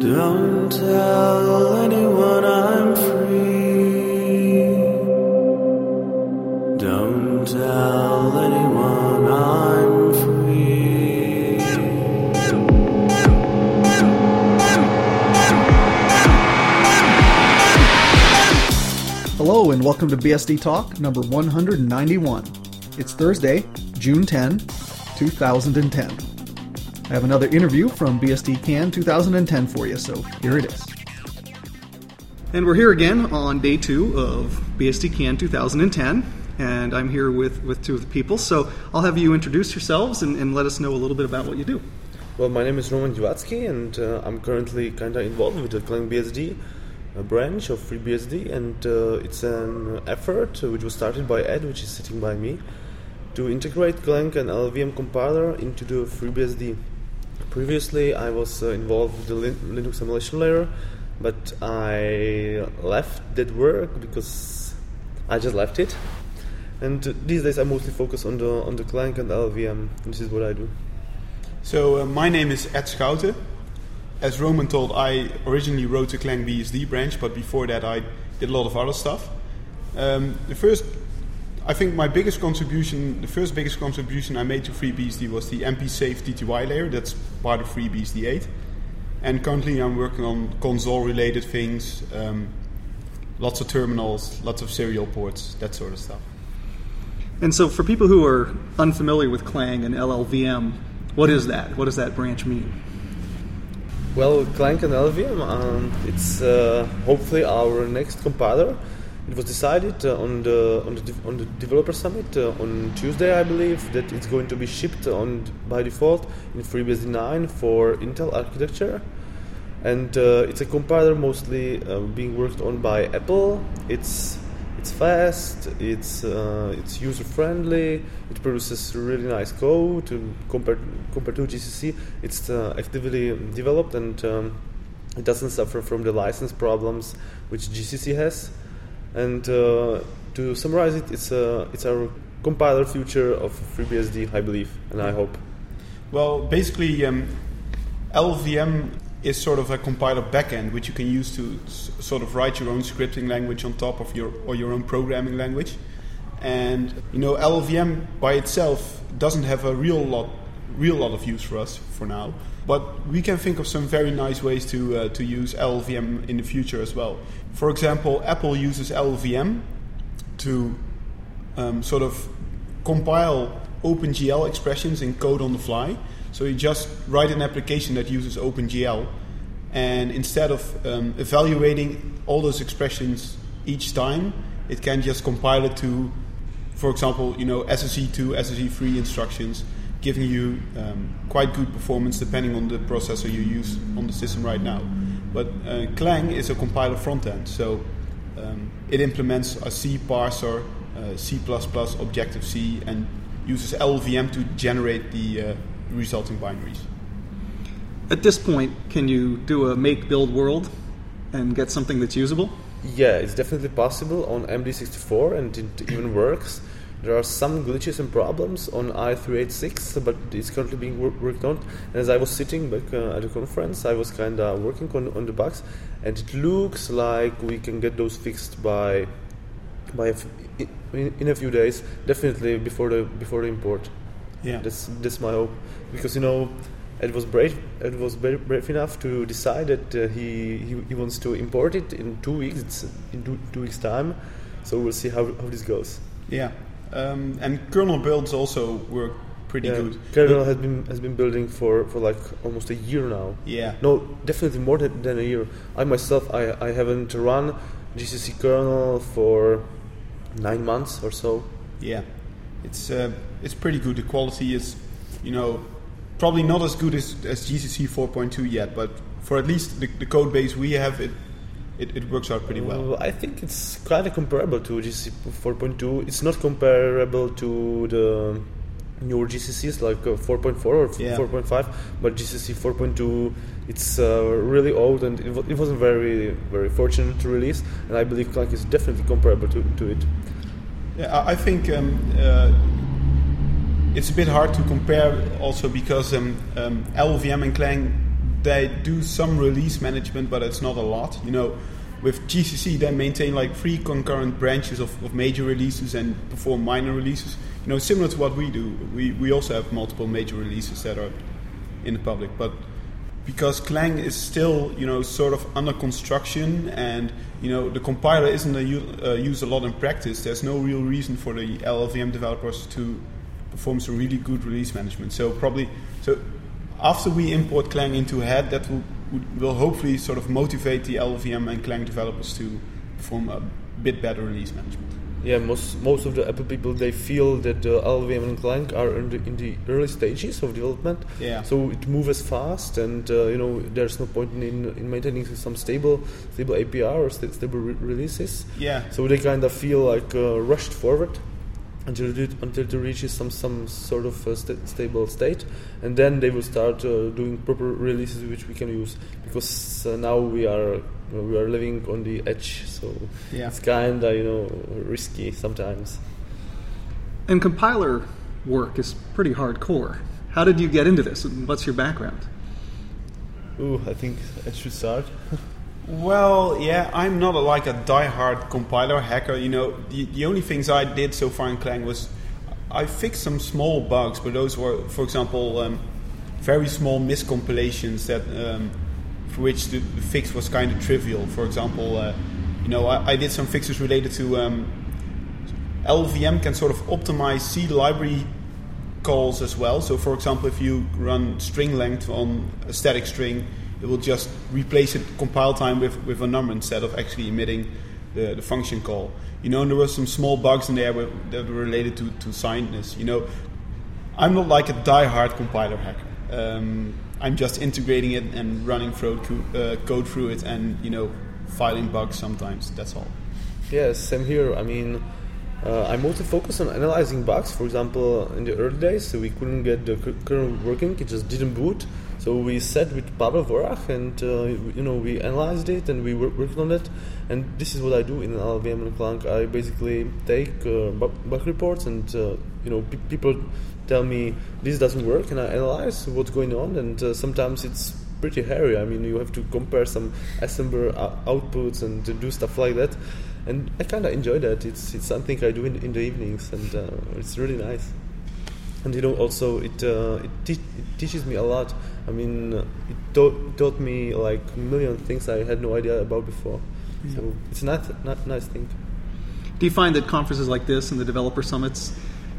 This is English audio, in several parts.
Don't tell anyone I'm free. Don't tell anyone I'm free. Hello and welcome to BSD Talk number 191. It's Thursday, June 10, 2010. I have another interview from BSD Can 2010 for you, so here it is. And we're here again on day two of BSD Can 2010, and I'm here with, with two of the people. So I'll have you introduce yourselves and, and let us know a little bit about what you do. Well, my name is Roman Divácký, and uh, I'm currently kind of involved with the Clang BSD a branch of FreeBSD, and uh, it's an effort uh, which was started by Ed, which is sitting by me, to integrate Clang and LLVM compiler into the FreeBSD. Previously, I was uh, involved with the Lin- Linux emulation layer, but I left that work because I just left it. And these days, I mostly focus on the on the Clang and LLVM. This is what I do. So uh, my name is Ed Schouten. As Roman told, I originally wrote the Clang BSD branch, but before that I did a lot of other stuff. Um, the first, I think my biggest contribution, the first biggest contribution I made to FreeBSD was the MP Safe TTY layer. That's part of FreeBSD 8. And currently I'm working on console-related things, um, lots of terminals, lots of serial ports, that sort of stuff. And so, for people who are unfamiliar with Clang and LLVM, what is that? What does that branch mean? Well, Clang and LLVM, um, it's uh, hopefully our next compiler. It was decided uh, on the on the on the developer summit uh, on Tuesday, I believe, that it's going to be shipped on by default in FreeBSD 9 for Intel architecture, and uh, it's a compiler mostly being worked on by Apple. It's it's fast, it's uh, it's user friendly, it produces really nice code compared compared to GCC. It's uh, actively developed and um, it doesn't suffer from the license problems which GCC has. And uh, to summarize it, it's a it's our compiler future of FreeBSD, I believe, and I hope. Well, basically, um, LLVM is sort of a compiler backend which you can use to s- sort of write your own scripting language on top of your or your own programming language. And you know, LLVM by itself doesn't have a real lot real lot of use for us for now. But we can think of some very nice ways to uh, to use LLVM in the future as well. For example, Apple uses LLVM to um, sort of compile OpenGL expressions in code on the fly. So you just write an application that uses OpenGL, and instead of um, evaluating all those expressions each time, it can just compile it to, for example, you know SSE2, SSE3 instructions, giving you um, quite good performance depending on the processor you use on the system right now. But uh, Clang is a compiler front end, so um, it implements a C parser, uh, C++, Objective C, and uses LLVM to generate the uh, resulting binaries. At this point, can you do a make build world and get something that's usable? Yeah, it's definitely possible on AMD64 and it even works. There are some glitches and problems on i386, but it's currently being wor- worked on. And as I was sitting back uh, at the conference, I was kind of working on, on the bugs, and it looks like we can get those fixed by by a f- in, in a few days. Definitely before the before the import. Yeah. That's that's my hope because you know it was brave it was brave, enough to decide that uh, he, he he wants to import it in two weeks. It's in two, two weeks time, so we'll see how, how this goes. Yeah. Um, and kernel builds also work pretty Yeah, good. Kernel has been has been building for, for like almost a year now. Yeah. No, definitely more than, than a year. I myself I, I haven't run GCC kernel for nine months or so. Yeah, it's uh, it's pretty good. The quality is, you know, probably not as good as, as GCC 4.2 yet, but for at least the, the code base we have, it, it it works out pretty well. Uh, I think it's kind of comparable to GCC 4.2. It's not comparable to the newer GCCs like uh, 4.4 or Yeah. 4.5, but GCC 4.2 it's uh, really old and it, it wasn't very very fortunate to release. And I believe Clang is definitely comparable to, to it. Yeah, I think um, uh, it's a bit hard to compare also because um, um, LLVM and Clang they do some release management, but it's not a lot. You know, with GCC, they maintain like three concurrent branches of, of major releases and perform minor releases. You know, similar to what we do. We we also have multiple major releases that are in the public, but because Clang is still, you know, sort of under construction, and you know the compiler isn't a, uh, used a lot in practice. There's no real reason for the LLVM developers to perform some really good release management. So probably, so after we import Clang into Head, that will will hopefully sort of motivate the LLVM and Clang developers to perform a bit better release management. Yeah, most most of the Apple people they feel that the LLVM and Clang are in the, in the early stages of development. Yeah. So it moves fast, and uh, you know there's no point in, in maintaining some stable stable APR or stable re- releases. Yeah. So they kind of feel like uh, rushed forward until it, until it reaches some some sort of uh, sta- stable state, and then they will start uh, doing proper releases which we can use because uh, now we are we are living on the edge, so Yeah. it's kind of you know risky sometimes. And compiler work is pretty hardcore. How did you get into this? and What's your background? Ooh, I think I should start. Well, yeah, I'm not a, like a die-hard compiler hacker. You know, the, the only things I did so far in Clang was I fixed some small bugs, but those were, for example, um, very small miscompilations that um, for which the, fix was kind of trivial. For example, uh, you know, I, I did some fixes related to um, LLVM can sort of optimize C library calls as well. So, for example, if you run string length on a static string, it will just replace it compile time with, with a number instead of actually emitting the, the function call. You know, and there were some small bugs in there with, that were related to, to signedness. You know, I'm not like a die-hard compiler hacker. Um, I'm just integrating it and running through, uh, code through it and, you know, filing bugs sometimes. That's all. Yeah, same here. I mean, uh, I mostly focus on analyzing bugs. For example, in the early days, so we couldn't get the kernel working; it just didn't boot. So we sat with Pawel Worach, and uh, you know we analyzed it and we wor- worked on it. And this is what I do in LLVM and Clang. I basically take uh, bug reports, and uh, you know pe- people tell me this doesn't work, and I analyze what's going on. And uh, sometimes it's pretty hairy. I mean, you have to compare some assembler ou- outputs and do stuff like that. And I kind of enjoy that. It's it's something I do in, in the evenings, and uh, it's really nice. And you know, also it uh, it, te- it teaches me a lot. I mean, uh, it taught, taught me like a million things I had no idea about before. So it's a nice, ni- nice thing. Do you find that conferences like this and the developer summits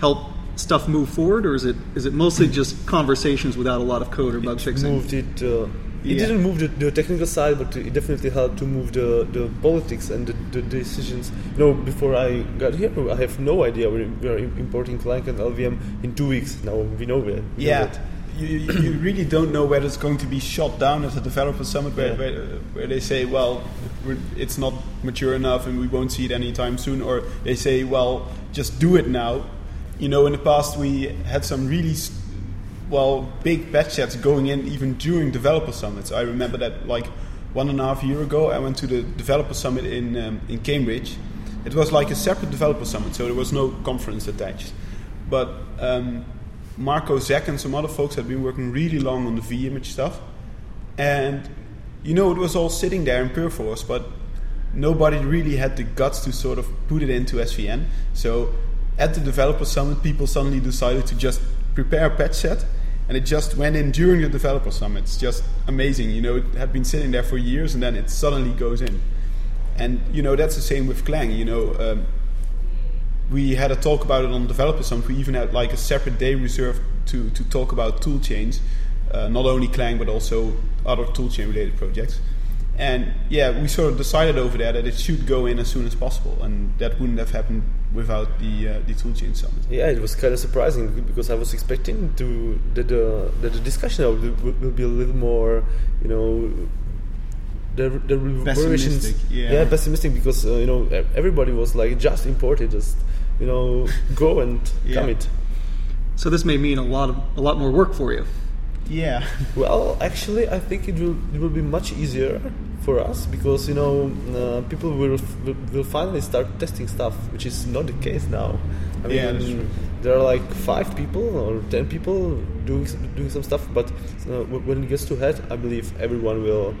help stuff move forward, or is it is it mostly just conversations without a lot of code or bug it fixing? moved it. Uh, it Yeah. didn't move the, the technical side, but it definitely helped to move the, the politics and the, the decisions. You know, before I got here, I have no idea we are importing Clang and LLVM in two weeks. Now we know it. we Yeah. You, you really don't know whether it's going to be shot down at the developer summit where, Yeah. where, where they say, well, we're, it's not mature enough and we won't see it anytime soon, or they say, well, just do it now. You know, in the past we had some really, s- well, big batch sets going in even during developer summits. I remember that like one and a half year ago, I went to the developer summit in um, in Cambridge. It was like a separate developer summit, so there was no conference attached. But um, Marko Zec and some other folks had been working really long on the vimage stuff, and you know it was all sitting there in Perforce, but nobody really had the guts to sort of put it into SVN. So at the developer summit, people suddenly decided to just prepare a patch set, and it just went in during the developer summit. It's just amazing. You know, it had been sitting there for years, and then it suddenly goes in. And you know that's the same with Clang. You know, um, we had a talk about it on developer summit. We even had like a separate day reserved to to talk about tool chains, uh, not only Clang but also other toolchain related projects. And yeah, we sort of decided over there that it should go in as soon as possible, and that wouldn't have happened without the uh, the toolchain summit. Yeah, it was kind of surprising because I was expecting to that the that the discussion of will, will be a little more, you know, there there will. Pessimistic, yeah. pessimistic because uh, you know e- everybody was like just import it, just you know go and Yeah. commit. So this may mean a lot of a lot more work for you. Yeah, Well, actually, I think it will it will be much easier for us because you know uh, people will, will finally start testing stuff, which is not the case now. I mean, Yeah, true. there are like five people or ten people doing doing some stuff. But uh, when it gets to head, I believe everyone will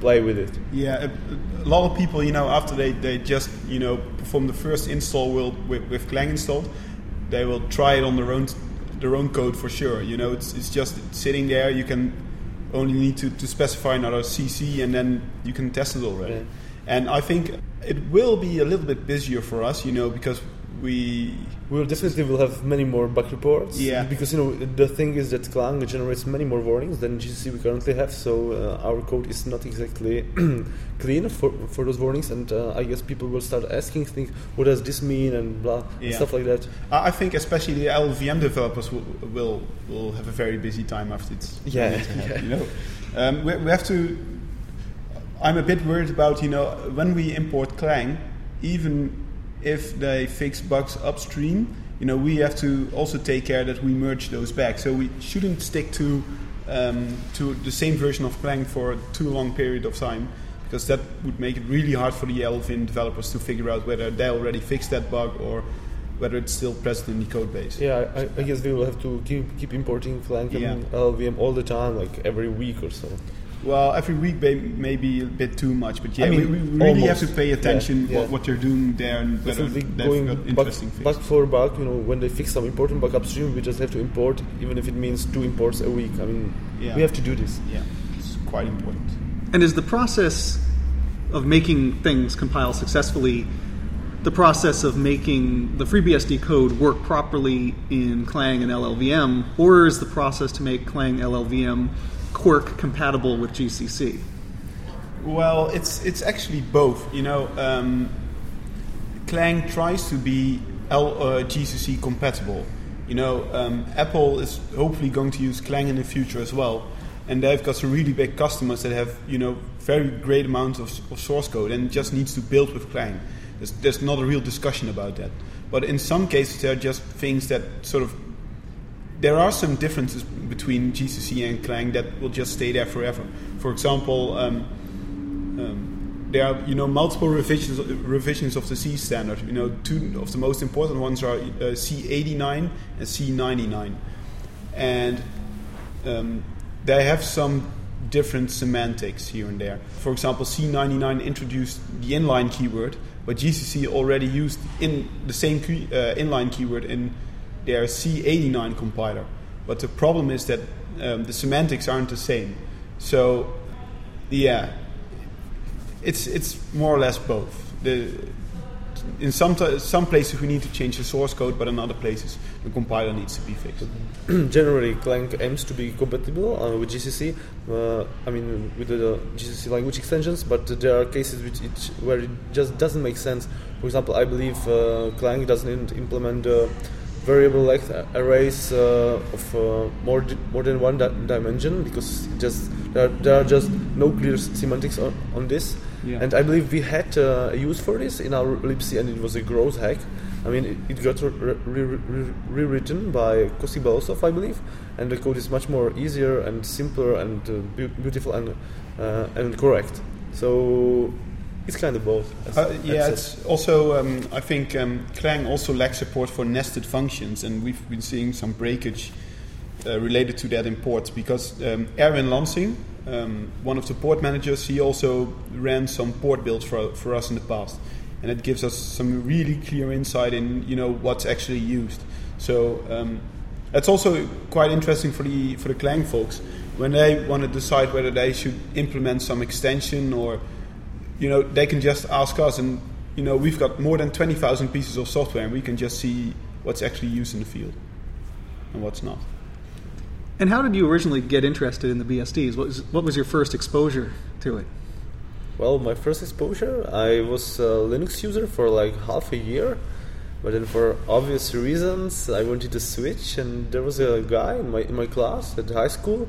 play with it. Yeah, a, a lot of people, you know, after they, they just, you know, perform the first install will, with, with Clang installed, they will try it on their own their own code for sure. You know, it's, it's just sitting there. You can only need to, to specify another CC and then you can test it already. Yeah. And I think it will be a little bit busier for us, you know, because we We will definitely will have many more bug reports. Yeah. Because you know the thing is that Clang generates many more warnings than GCC we currently have, so uh, our code is not exactly clean for for those warnings, and uh, I guess people will start asking things, what does this mean, and blah, and stuff like that. I think especially the LLVM developers will will, will have a very busy time after it's Yeah, yeah. you know. Um, we, we have to. I'm a bit worried about you know when we import Clang, even if they fix bugs upstream, you know we have to also take care that we merge those back. So we shouldn't stick to um, to the same version of Clang for a too long period of time. Because that would make it really hard for the LLVM developers to figure out whether they already fixed that bug or whether it's still present in the code base. Yeah, I, I guess we will have to keep keep importing Clang Yeah. and LLVM all the time, like every week or so. Well, every week may, may be a bit too much, but yeah, I mean, we, we really almost. have to pay attention Yeah, yeah. What, what they're doing there and whether they've got bug, interesting bug things. for bug, you know, when they fix some important bug upstream, we just have to import, even if it means two imports a week. I mean, Yeah. we have to do this. Yeah, it's quite important. And is the process of making things compile successfully the process of making the FreeBSD code work properly in Clang and LLVM, or is the process to make Clang LLVM Quark compatible with GCC? Well, it's it's actually both. You know, um, Clang tries to be L, uh, GCC compatible. You know, um, Apple is hopefully going to use Clang in the future as well, and they've got some really big customers that have you know very great amounts of, of source code and just needs to build with Clang. There's, there's not a real discussion about that. But in some cases, there are just things that sort of there are some differences between GCC and Clang that will just stay there forever. For example, um, um, there are you know multiple revisions revisions of the C standard. You know, two of the most important ones are uh, C89 and C99, and um, they have some different semantics here and there. For example, C99 introduced the inline keyword, but GCC already used in the same key, uh, inline keyword in their C89 compiler. But the problem is that um, the semantics aren't the same. So, yeah, it's it's more or less both. The, in some some places we need to change the source code, but in other places the compiler needs to be fixed. Generally, Clang aims to be compatible uh, with GCC. Uh, I mean, with the GCC language extensions, but there are cases it, where it just doesn't make sense. For example, I believe uh, Clang doesn't implement uh, variable length arrays uh, of uh, more di- more than one di- dimension because just there are, there are just no clear semantics on, on this. Yeah. And I believe we had uh, a use for this in our libc, and it was a gross hack. I mean, it, it got re- re- re- rewritten by Kostik Belousov, I believe, and the code is much more easier and simpler and uh, beau- beautiful and uh, and correct. So it's kind of both. as- Uh, yeah, it's also um, I think um, Clang also lacks support for nested functions, and we've been seeing some breakage uh, related to that in ports because um, Erwin Lansing, um, one of the port managers, he also ran some port builds for for us in the past, and it gives us some really clear insight in you know what's actually used. So um, that's also quite interesting for the for the Clang folks when they want to decide whether they should implement some extension or you know, they can just ask us, and you know, we've got more than twenty thousand pieces of software, and we can just see what's actually used in the field and what's not. And how did you originally get interested in the BSDs? What was, what was your first exposure to it? Well, my first exposure, I was a Linux user for like half a year, but then for obvious reasons, I wanted to switch, and there was a guy in my in my class at high school, who-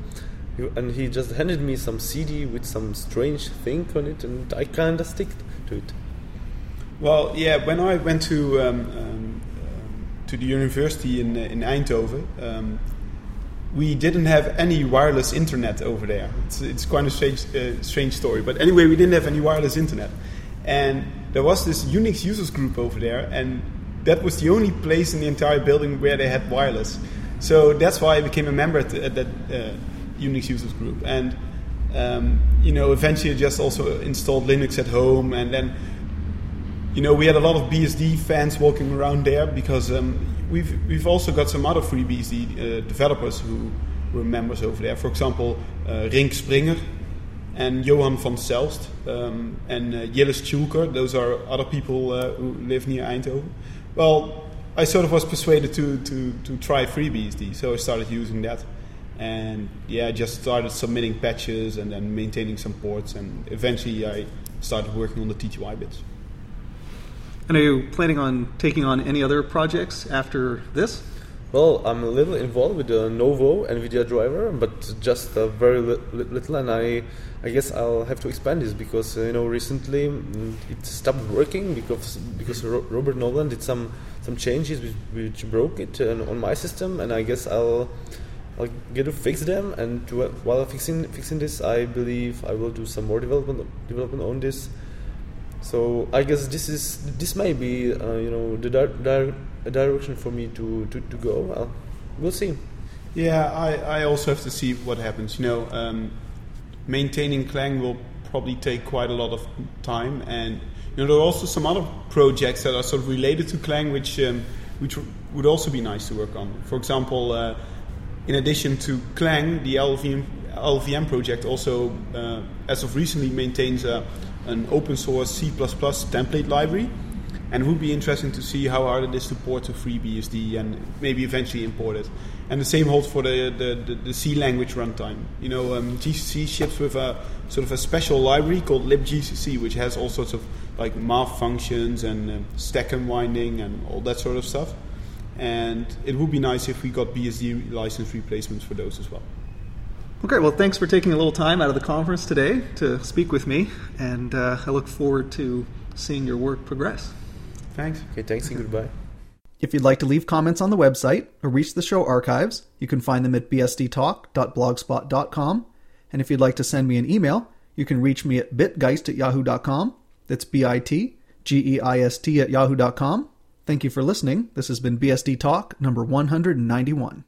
and he just handed me some CD with some strange thing on it, and I kind of stick to it. Well, yeah, when I went to um, um, to the university in uh, in Eindhoven, um, we didn't have any wireless internet over there. It's, it's quite a strange, uh, strange story, but anyway, we didn't have any wireless internet, and there was this Unix users group over there, and that was the only place in the entire building where they had wireless. So that's why I became a member at that uh, Unix users group. And um, you know, eventually I just also installed Linux at home, and then you know we had a lot of BSD fans walking around there because um, we've we've also got some other FreeBSD uh, developers who were members over there. For example, uh, Rink Springer and Johan van Selst um, and uh, Jilles. Those are other people uh, who live near Eindhoven. Well, I sort of was persuaded to, to, to try FreeBSD, so I started using that. And yeah, I just started submitting patches and then maintaining some ports, and eventually I started working on the TTY bits. And are you planning on taking on any other projects after this? Well, I'm a little involved with the Nouveau NVIDIA driver, but just uh, very li- little, and I, I guess I'll have to expand this because uh, you know recently mm, it stopped working because because Ro- Robert Noland did some some changes which, which broke it uh, on my system, and I guess I'll I'll get to fix them. And to, while fixing fixing this, I believe I will do some more development development on this. So I guess this is this may be uh, you know the di- di- direction for me to to, to go. Well, we'll see. Yeah, I, I also have to see what happens. You know, um, maintaining Clang will probably take quite a lot of time, and you know there are also some other projects that are sort of related to Clang, which um, which would also be nice to work on. For example, uh, in addition to Clang, the LLVM, LLVM project also, uh, as of recently, maintains a, an open source C++ template library. And it would be interesting to see how hard it is to port to FreeBSD and maybe eventually import it. And the same holds for the, the, the, the C language runtime. You know, um, GCC ships with a sort of a special library called libgcc, which has all sorts of like math functions and um, stack unwinding and all that sort of stuff. And it would be nice if we got BSD license replacements for those as well. Okay, well, thanks for taking a little time out of the conference today to speak with me, and uh, I look forward to seeing your work progress. Thanks. Okay, thanks and goodbye. If you'd like to leave comments on the website or reach the show archives, you can find them at bsdtalk.blogspot.com. And if you'd like to send me an email, you can reach me at bitgeist at yahoo.com. That's B I T G E I S T at yahoo.com. Thank you for listening. This has been BSD Talk number 191.